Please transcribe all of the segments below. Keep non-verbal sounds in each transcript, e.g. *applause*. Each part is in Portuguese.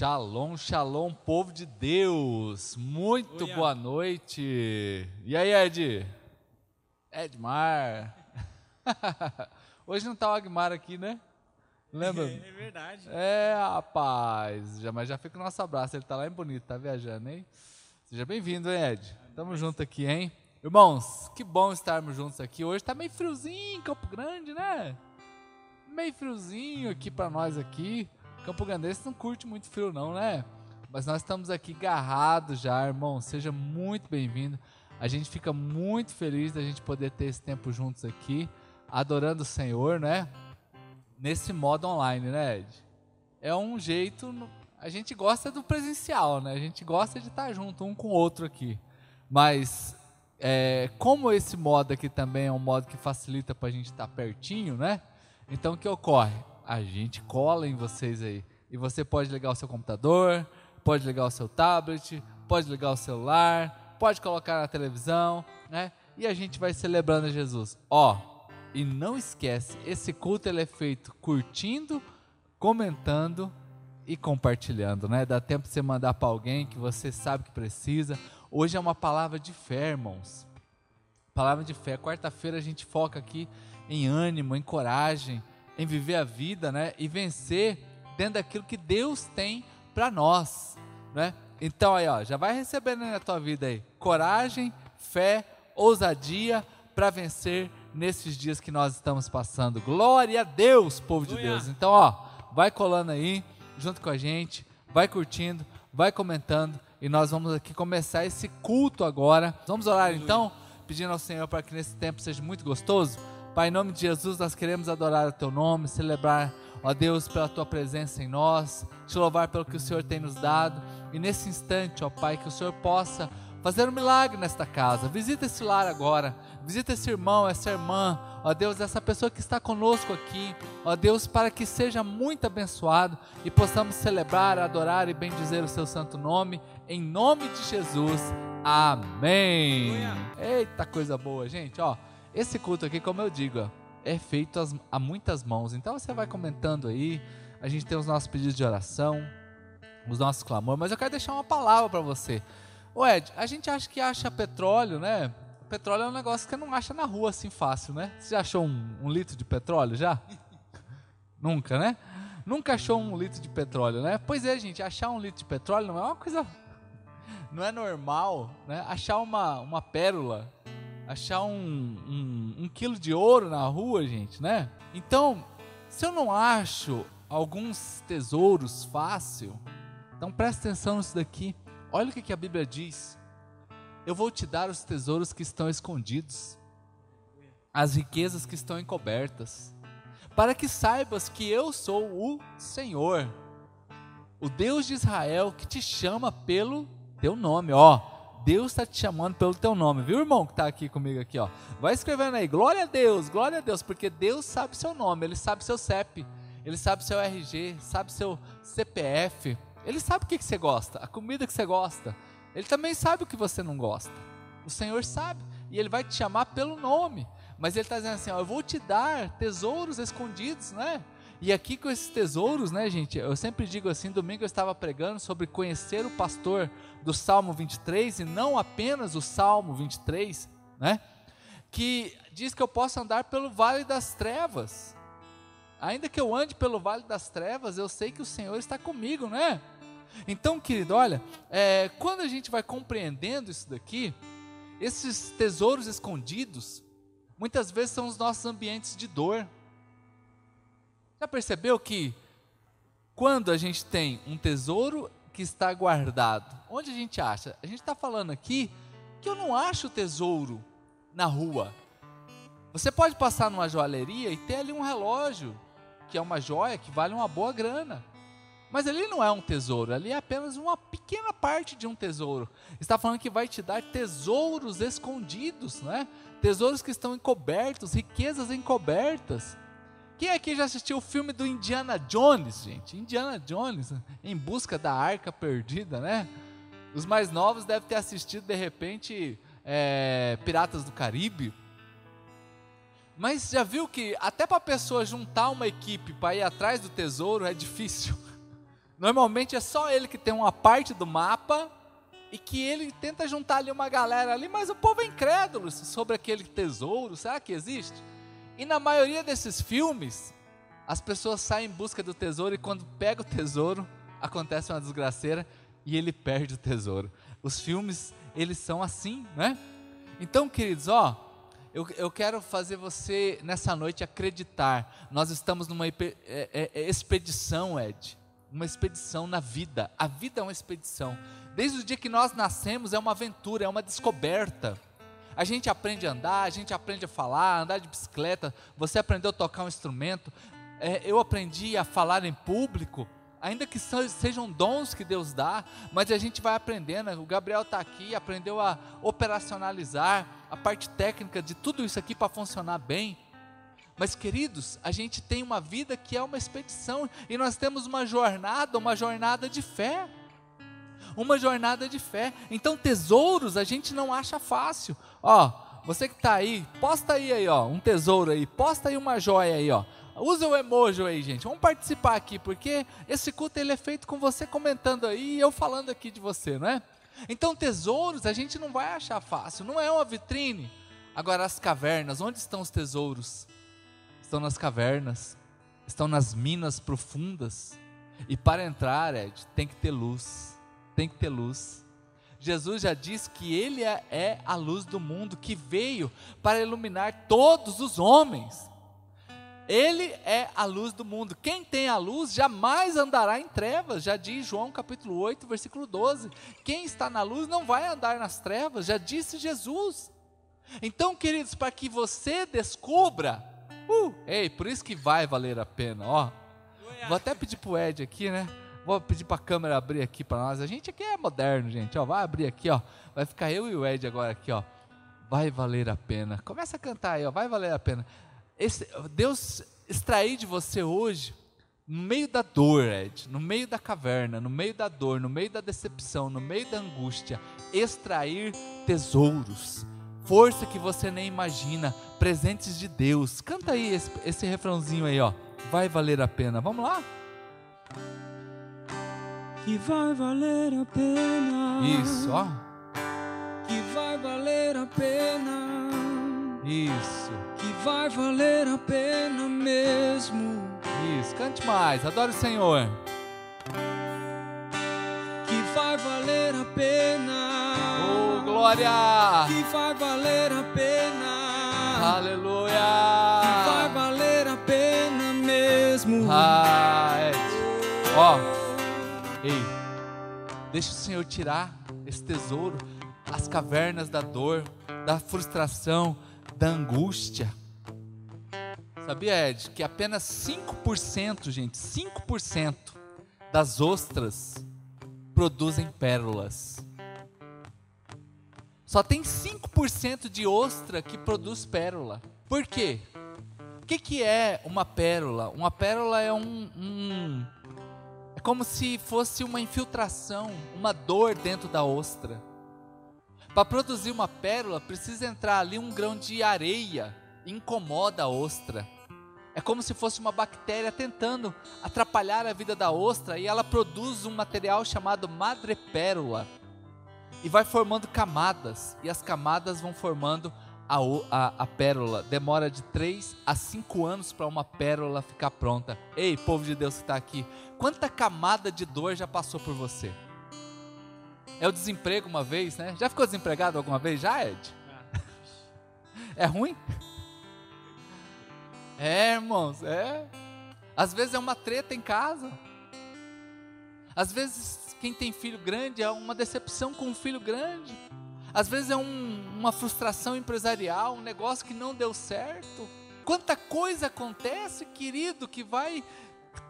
Shalom, shalom, povo de Deus. Muito Oia. boa noite. E aí, Ed? Edmar. *laughs* Hoje não tá o Agmar aqui, né? Lembra? *laughs* É verdade. É, rapaz. Já, mas já fica o nosso abraço. Ele tá lá em Bonito, tá viajando, hein? Seja bem-vindo, hein, Ed? Tamo junto aqui, hein? Irmãos, que bom estarmos juntos aqui. Hoje tá meio friozinho em Campo Grande, né? Meio friozinho aqui pra nós aqui. Campo Grandense não curte muito frio não, né? Mas nós estamos aqui garrados já, irmão. Seja muito bem-vindo. A gente fica muito feliz da gente poder ter esse tempo juntos aqui, adorando o Senhor, né? Nesse modo online, né, Ed? É um jeito. A gente gosta do presencial, né? A gente gosta de estar junto um com o outro aqui. Mas é, como esse modo aqui também é um modo que facilita para a gente estar pertinho, né? Então o que ocorre? A gente cola em vocês aí. E você pode ligar o seu computador, pode ligar o seu tablet, pode ligar o celular, pode colocar na televisão, né? E a gente vai celebrando Jesus. Ó, e não esquece, esse culto ele é feito curtindo, comentando e compartilhando, né? Dá tempo de você mandar para alguém que você sabe que precisa. Hoje é uma palavra de fé, irmãos. Palavra de fé. Quarta-feira a gente foca aqui em ânimo, em coragem, em viver a vida, né? E vencer dentro daquilo que Deus tem para nós, né? Então aí, ó, já vai recebendo na tua vida aí coragem, fé, ousadia para vencer nesses dias que nós estamos passando. Glória a Deus, povo de. Deus. Então, ó, vai colando aí junto com a gente, vai curtindo, vai comentando e nós vamos aqui começar esse culto agora. Vamos orar então, pedindo ao Senhor para que nesse tempo seja muito gostoso. Pai, em nome de Jesus, nós queremos adorar o teu nome, celebrar, ó Deus, pela tua presença em nós, te louvar pelo que o Senhor tem nos dado. E nesse instante, ó Pai, que o Senhor possa fazer um milagre nesta casa. Visita esse lar agora. Visita esse irmão, essa irmã. Ó Deus, essa pessoa que está conosco aqui. Ó Deus, para que seja muito abençoado e possamos celebrar, adorar e bendizer o seu santo nome. Em nome de Jesus. Amém. Eita coisa boa, gente. Ó, esse culto aqui, como eu digo, é feito a muitas mãos. Então você vai comentando aí. A gente tem os nossos pedidos de oração, os nossos clamores, mas eu quero deixar uma palavra para você. Ô Ed, a gente acha que acha petróleo, né? Petróleo é um negócio que não acha na rua assim fácil, né? Você já achou um, um litro de petróleo já? *laughs* Nunca, né? Nunca achou um litro de petróleo, né? Pois é, gente, achar um litro de petróleo não é uma coisa. *laughs* Não é normal, né? Achar uma, uma pérola, achar um, um, um quilo de ouro na rua, gente, né? Então, se eu não acho alguns tesouros fácil, então presta atenção nisso daqui. Olha o que, que a Bíblia diz. Eu vou te dar os tesouros que estão escondidos, as riquezas que estão encobertas, para que saibas que eu sou o Senhor, o Deus de Israel que te chama pelo teu nome, ó. Deus está te chamando pelo teu nome, viu, irmão, que está aqui comigo aqui, ó. Vai escrevendo aí, glória a Deus, glória a Deus, porque Deus sabe seu nome, Ele sabe seu CEP, Ele sabe seu RG, sabe seu CPF, Ele sabe o que, que você gosta, a comida que você gosta. Ele também sabe o que você não gosta. O Senhor sabe, e Ele vai te chamar pelo nome. Mas Ele está dizendo assim, ó, eu vou te dar tesouros escondidos, né? E aqui com esses tesouros, né, gente? Eu sempre digo assim, domingo eu estava pregando sobre conhecer o pastor do Salmo 23 e não apenas o Salmo 23, né? Que diz que eu posso andar pelo vale das trevas. Ainda que eu ande pelo vale das trevas, eu sei que o Senhor está comigo, né? Então, querido, olha, é, quando a gente vai compreendendo isso daqui, esses tesouros escondidos, muitas vezes são os nossos ambientes de dor. Já percebeu que quando a gente tem um tesouro que está guardado, onde a gente acha? A gente está falando aqui que eu não acho tesouro na rua. Você pode passar numa joalheria e ter ali um relógio, que é uma joia que vale uma boa grana. Mas ali não é um tesouro, ali é apenas uma pequena parte de um tesouro. Está falando que vai te dar tesouros escondidos, né? Tesouros que estão encobertos, riquezas encobertas. Quem aqui já assistiu o filme do Indiana Jones, gente? Indiana Jones, em busca da arca perdida, né? Os mais novos devem ter assistido, de repente, é, Piratas do Caribe. Mas já viu que até para a pessoa juntar uma equipe para ir atrás do tesouro é difícil, *laughs* Normalmente é só ele que tem uma parte do mapa e que ele tenta juntar ali uma galera ali, mas o povo é incrédulo sobre aquele tesouro, será que existe? E na maioria desses filmes, as pessoas saem em busca do tesouro e quando pega o tesouro, acontece uma desgraceira e ele perde o tesouro. Os filmes, eles são assim, né? Então, queridos, ó, eu, eu quero fazer você nessa noite acreditar. Nós estamos numa é, é, é, expedição, Ed, uma expedição na vida. A vida é uma expedição. Desde o dia que nós nascemos é uma aventura, é uma descoberta. A gente aprende a andar, a gente aprende a falar, andar de bicicleta. Você aprendeu a tocar um instrumento. É, eu aprendi a falar em público ainda que sejam dons que Deus dá, mas a gente vai aprendendo. O Gabriel está aqui, aprendeu a operacionalizar a parte técnica de tudo isso aqui para funcionar bem. Mas, queridos, a gente tem uma vida que é uma expedição e nós temos uma jornada, uma jornada de fé. Uma jornada de fé. Então, tesouros a gente não acha fácil. Ó, você que está aí, posta aí, aí, ó, um tesouro aí, posta aí uma joia aí, ó. Usa o emoji aí, gente. Vamos participar aqui, porque esse culto ele é feito com você comentando aí e eu falando aqui de você, não é? Então, tesouros a gente não vai achar fácil, não é uma vitrine. Agora, as cavernas, onde estão os tesouros? Estão nas cavernas, estão nas minas profundas. E para entrar, Ed, tem que ter luz, tem que ter luz. Jesus já disse que Ele é, é a luz do mundo, que veio para iluminar todos os homens. Ele é a luz do mundo. Quem tem a luz jamais andará em trevas, já diz João capítulo 8, versículo 12. Quem está na luz não vai andar nas trevas, já disse Jesus. Então, queridos, para que você descubra, uh, ei, por isso que vai valer a pena, ó. Vou até pedir para o Ed aqui, né? Vou pedir para a câmera abrir aqui para nós. A gente aqui é moderno, gente. Ó, vai abrir aqui, ó. Vai ficar eu e o Ed agora aqui, ó. Vai valer a pena. Começa a cantar aí, ó. Vai valer a pena esse, Deus extrair de você hoje, no meio da dor, Ed, no meio da caverna, no meio da dor, no meio da decepção, no meio da angústia, extrair tesouros, força que você nem imagina, presentes de Deus. Canta aí esse, esse refrãozinho aí, ó. Vai valer a pena. Vamos lá? Que vai valer a pena. Isso, ó. Que vai valer a pena. Isso que vai valer a pena mesmo. Isso, cante mais, adore o Senhor. Que vai valer a pena. Oh, glória! Que vai valer a pena. Aleluia! Que vai valer a pena mesmo. Ah, é. Ó, ei, deixa o Senhor tirar esse tesouro, as cavernas da dor, da frustração, da angústia. Sabia, Ed, que apenas 5%, gente, 5% das ostras produzem pérolas. Só tem 5% de ostra que produz pérola. Por quê? O que, que é uma pérola? Uma pérola é um, um. É como se fosse uma infiltração, uma dor dentro da ostra. Para produzir uma pérola, precisa entrar ali um grão de areia, incomoda a ostra. É como se fosse uma bactéria tentando atrapalhar a vida da ostra e ela produz um material chamado madrepérola e vai formando camadas e as camadas vão formando a, a, a pérola. Demora de 3 a 5 anos para uma pérola ficar pronta. Ei, povo de Deus que está aqui, quanta camada de dor já passou por você? É o desemprego uma vez, né? Já ficou desempregado alguma vez? Já, Ed? É ruim? É, irmãos, é. Às vezes é uma treta em casa. Às vezes, quem tem filho grande é uma decepção com um filho grande. Às vezes é um, uma frustração empresarial, um negócio que não deu certo. Quanta coisa acontece, querido, que vai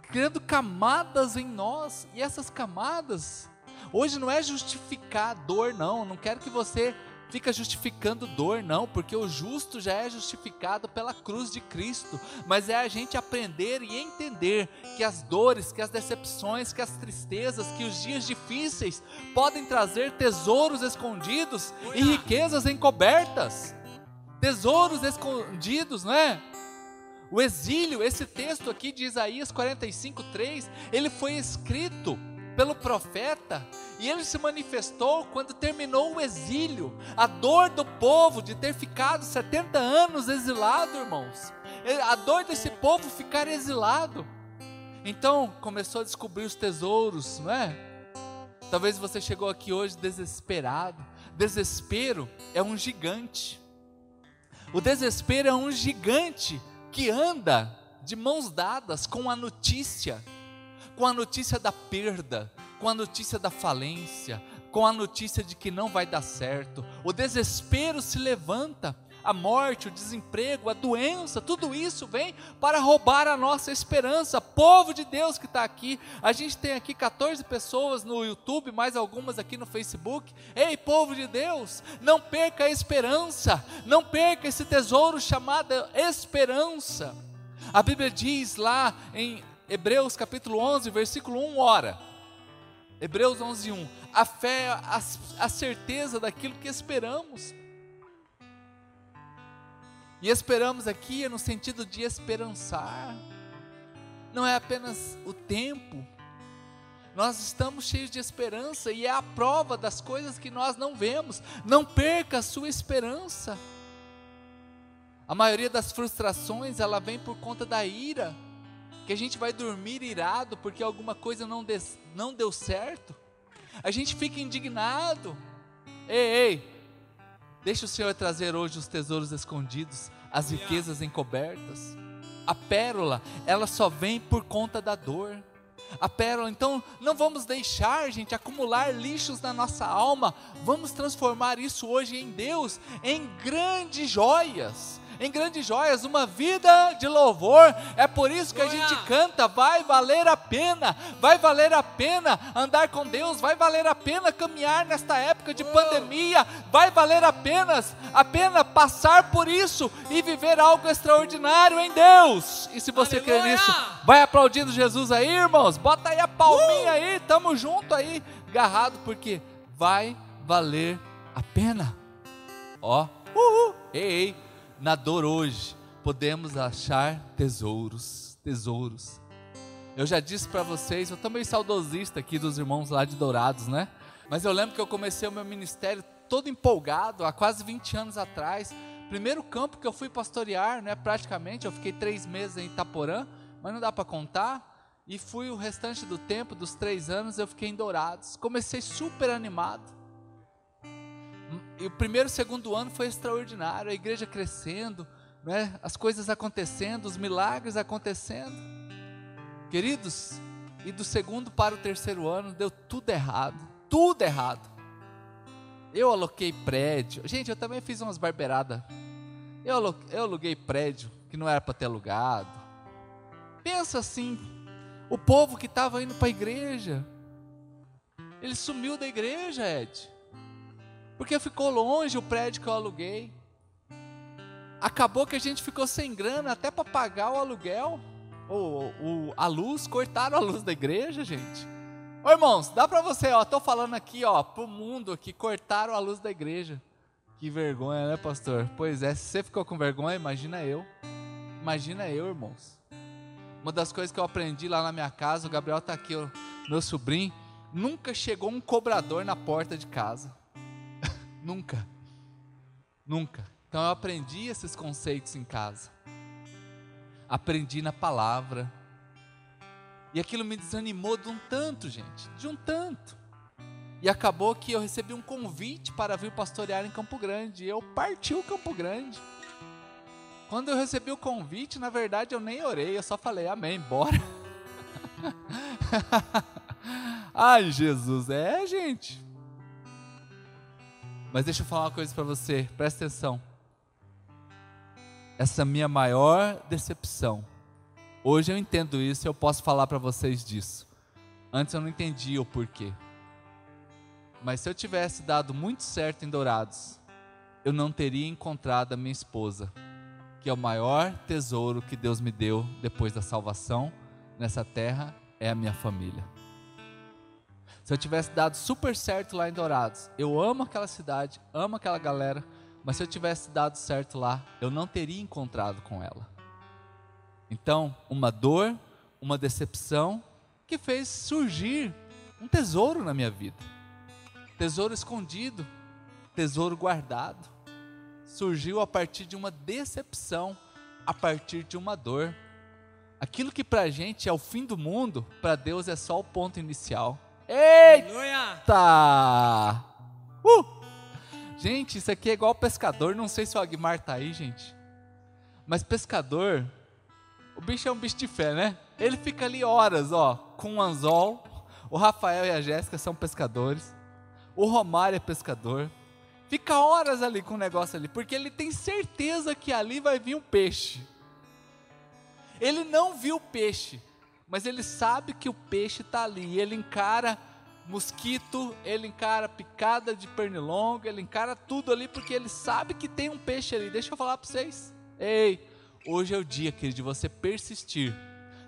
criando camadas em nós. E essas camadas Hoje não é justificar dor, não. Não quero que você fica justificando dor, não, porque o justo já é justificado pela cruz de Cristo, mas é a gente aprender e entender que as dores, que as decepções, que as tristezas, que os dias difíceis podem trazer tesouros escondidos e riquezas encobertas. Tesouros escondidos, não é? O exílio, esse texto aqui de Isaías 45, 3, ele foi escrito pelo profeta e ele se manifestou quando terminou o exílio, a dor do povo de ter ficado 70 anos exilado, irmãos, a dor desse povo ficar exilado. Então começou a descobrir os tesouros, não é? Talvez você chegou aqui hoje desesperado. Desespero é um gigante. O desespero é um gigante que anda de mãos dadas com a notícia com a notícia da perda, com a notícia da falência, com a notícia de que não vai dar certo. O desespero se levanta, a morte, o desemprego, a doença, tudo isso vem para roubar a nossa esperança. Povo de Deus que está aqui, a gente tem aqui 14 pessoas no YouTube, mais algumas aqui no Facebook. Ei, povo de Deus, não perca a esperança, não perca esse tesouro chamado esperança. A Bíblia diz lá em Hebreus capítulo 11, versículo 1, ora. Hebreus 11, 1. A fé é a, a certeza daquilo que esperamos. E esperamos aqui é no sentido de esperançar. Não é apenas o tempo. Nós estamos cheios de esperança e é a prova das coisas que nós não vemos. Não perca a sua esperança. A maioria das frustrações, ela vem por conta da ira que a gente vai dormir irado porque alguma coisa não, des, não deu certo, a gente fica indignado. Ei, ei, deixa o Senhor trazer hoje os tesouros escondidos, as riquezas encobertas. A pérola, ela só vem por conta da dor. A pérola, então não vamos deixar, gente, acumular lixos na nossa alma. Vamos transformar isso hoje em Deus, em grandes joias em grandes joias, uma vida de louvor. É por isso que a gente canta: vai valer a pena, vai valer a pena andar com Deus, vai valer a pena caminhar nesta época de pandemia, vai valer a pena, a pena passar por isso e viver algo extraordinário em Deus. E se você crê nisso, vai aplaudindo Jesus aí, irmãos. Bota aí a palminha uh! aí, tamo junto aí, agarrado, porque vai valer a pena. Ó, uhul, ei, ei na dor hoje, podemos achar tesouros, tesouros. Eu já disse para vocês, eu estou meio saudosista aqui dos irmãos lá de Dourados, né? Mas eu lembro que eu comecei o meu ministério todo empolgado, há quase 20 anos atrás. Primeiro campo que eu fui pastorear, né? Praticamente, eu fiquei três meses em Itaporã, mas não dá para contar. E fui o restante do tempo, dos três anos, eu fiquei em Dourados. Comecei super animado e o primeiro e segundo ano foi extraordinário, a igreja crescendo, né? as coisas acontecendo, os milagres acontecendo. Queridos, e do segundo para o terceiro ano deu tudo errado, tudo errado. Eu aloquei prédio, gente, eu também fiz umas barbeiradas. Eu, eu aluguei prédio que não era para ter alugado. Pensa assim, o povo que estava indo para a igreja, ele sumiu da igreja, Ed. Porque ficou longe o prédio que eu aluguei. Acabou que a gente ficou sem grana até para pagar o aluguel. Ou, ou, a luz, cortaram a luz da igreja, gente. Ô irmãos, dá para você, ó, tô falando aqui, ó, pro mundo que cortaram a luz da igreja. Que vergonha, né, pastor? Pois é, se você ficou com vergonha, imagina eu. Imagina eu, irmãos. Uma das coisas que eu aprendi lá na minha casa, o Gabriel tá aqui, ó, meu sobrinho, nunca chegou um cobrador na porta de casa. Nunca. Nunca. Então eu aprendi esses conceitos em casa. Aprendi na palavra. E aquilo me desanimou de um tanto, gente. De um tanto. E acabou que eu recebi um convite para vir pastorear em Campo Grande. E eu parti o Campo Grande. Quando eu recebi o convite, na verdade eu nem orei, eu só falei, amém, bora. *laughs* Ai, Jesus, é, gente. Mas deixa eu falar uma coisa para você, presta atenção. Essa minha maior decepção. Hoje eu entendo isso e eu posso falar para vocês disso. Antes eu não entendia o porquê. Mas se eu tivesse dado muito certo em Dourados, eu não teria encontrado a minha esposa, que é o maior tesouro que Deus me deu depois da salvação nessa terra, é a minha família. Se eu tivesse dado super certo lá em Dourados, eu amo aquela cidade, amo aquela galera, mas se eu tivesse dado certo lá, eu não teria encontrado com ela. Então, uma dor, uma decepção que fez surgir um tesouro na minha vida. Tesouro escondido, tesouro guardado. Surgiu a partir de uma decepção, a partir de uma dor. Aquilo que para a gente é o fim do mundo, para Deus é só o ponto inicial. Eita! Uh! Gente, isso aqui é igual pescador. Não sei se o Agmar tá aí, gente. Mas pescador, o bicho é um bicho de fé, né? Ele fica ali horas, ó, com um anzol. O Rafael e a Jéssica são pescadores. O Romário é pescador. Fica horas ali com o negócio ali, porque ele tem certeza que ali vai vir um peixe. Ele não viu o peixe, mas ele sabe que o peixe está ali. Ele encara mosquito, ele encara picada de pernilongo, ele encara tudo ali porque ele sabe que tem um peixe ali. Deixa eu falar para vocês. Ei, hoje é o dia, querido, de você persistir.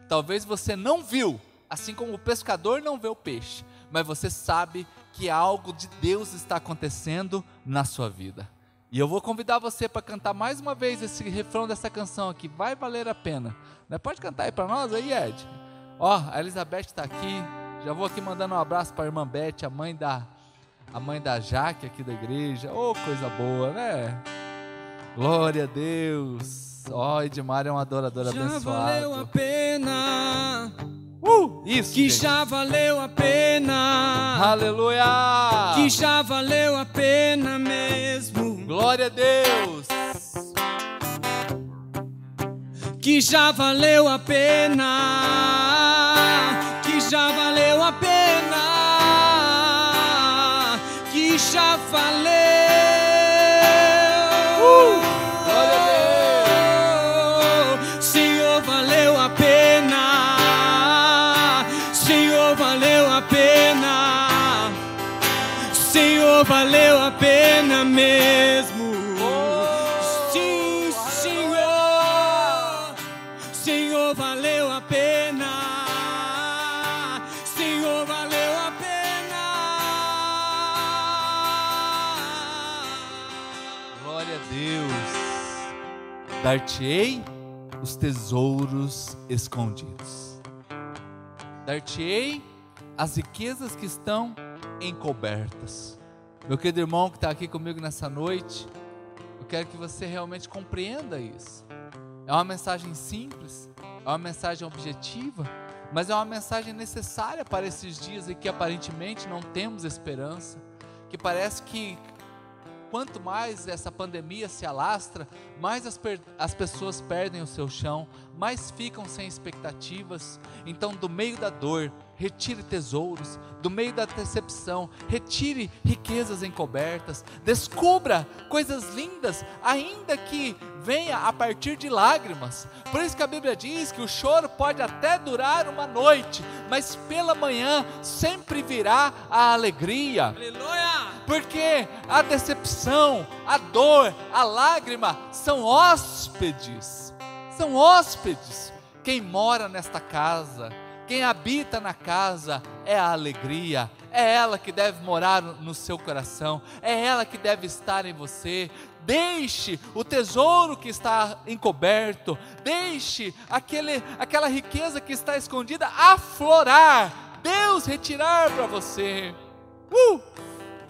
Talvez você não viu, assim como o pescador não vê o peixe, mas você sabe que algo de Deus está acontecendo na sua vida. E eu vou convidar você para cantar mais uma vez esse refrão dessa canção aqui, vai valer a pena. Né? Pode cantar aí para nós aí, Ed? Ó, a Elizabeth está aqui. Já vou aqui mandando um abraço para a irmã Beth, a mãe da a mãe da Jaque aqui da igreja. Ô, oh, coisa boa, né? Glória a Deus. Ó, oh, Edmar é uma adoradora já abençoada. Já valeu a pena. Uh, isso. Que gente. já valeu a pena. Aleluia. Que já valeu a pena mesmo. Glória a Deus. Que já valeu a pena. Já valeu a pena. Que já valeu. valeu a pena mesmo. Sim, Senhor, Senhor, valeu a pena. Dar-te-ei os tesouros escondidos. Dar-te-ei as riquezas que estão encobertas. Meu querido irmão que está aqui comigo nessa noite, eu quero que você realmente compreenda isso. É uma mensagem simples, é uma mensagem objetiva, mas é uma mensagem necessária para esses dias em que aparentemente não temos esperança, que parece que quanto mais essa pandemia se alastra, mais as, as pessoas perdem o seu chão, mais ficam sem expectativas. Então, do meio da dor, retire tesouros, do meio da decepção, retire riquezas encobertas, descubra coisas lindas, ainda que venha a partir de lágrimas. Por isso que a Bíblia diz que o choro pode até durar uma noite, mas pela manhã sempre virá a alegria. Aleluia! Porque a decepção, a dor, a lágrima são hóspedes. São hóspedes. Quem mora nesta casa, quem habita na casa é a alegria, é ela que deve morar no seu coração, é ela que deve estar em você. Deixe o tesouro que está encoberto, deixe aquele, aquela riqueza que está escondida aflorar, Deus retirar para você. Uh!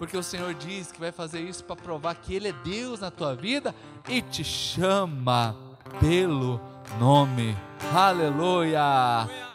Porque o Senhor diz que vai fazer isso para provar que Ele é Deus na tua vida e te chama pelo nome. Aleluia!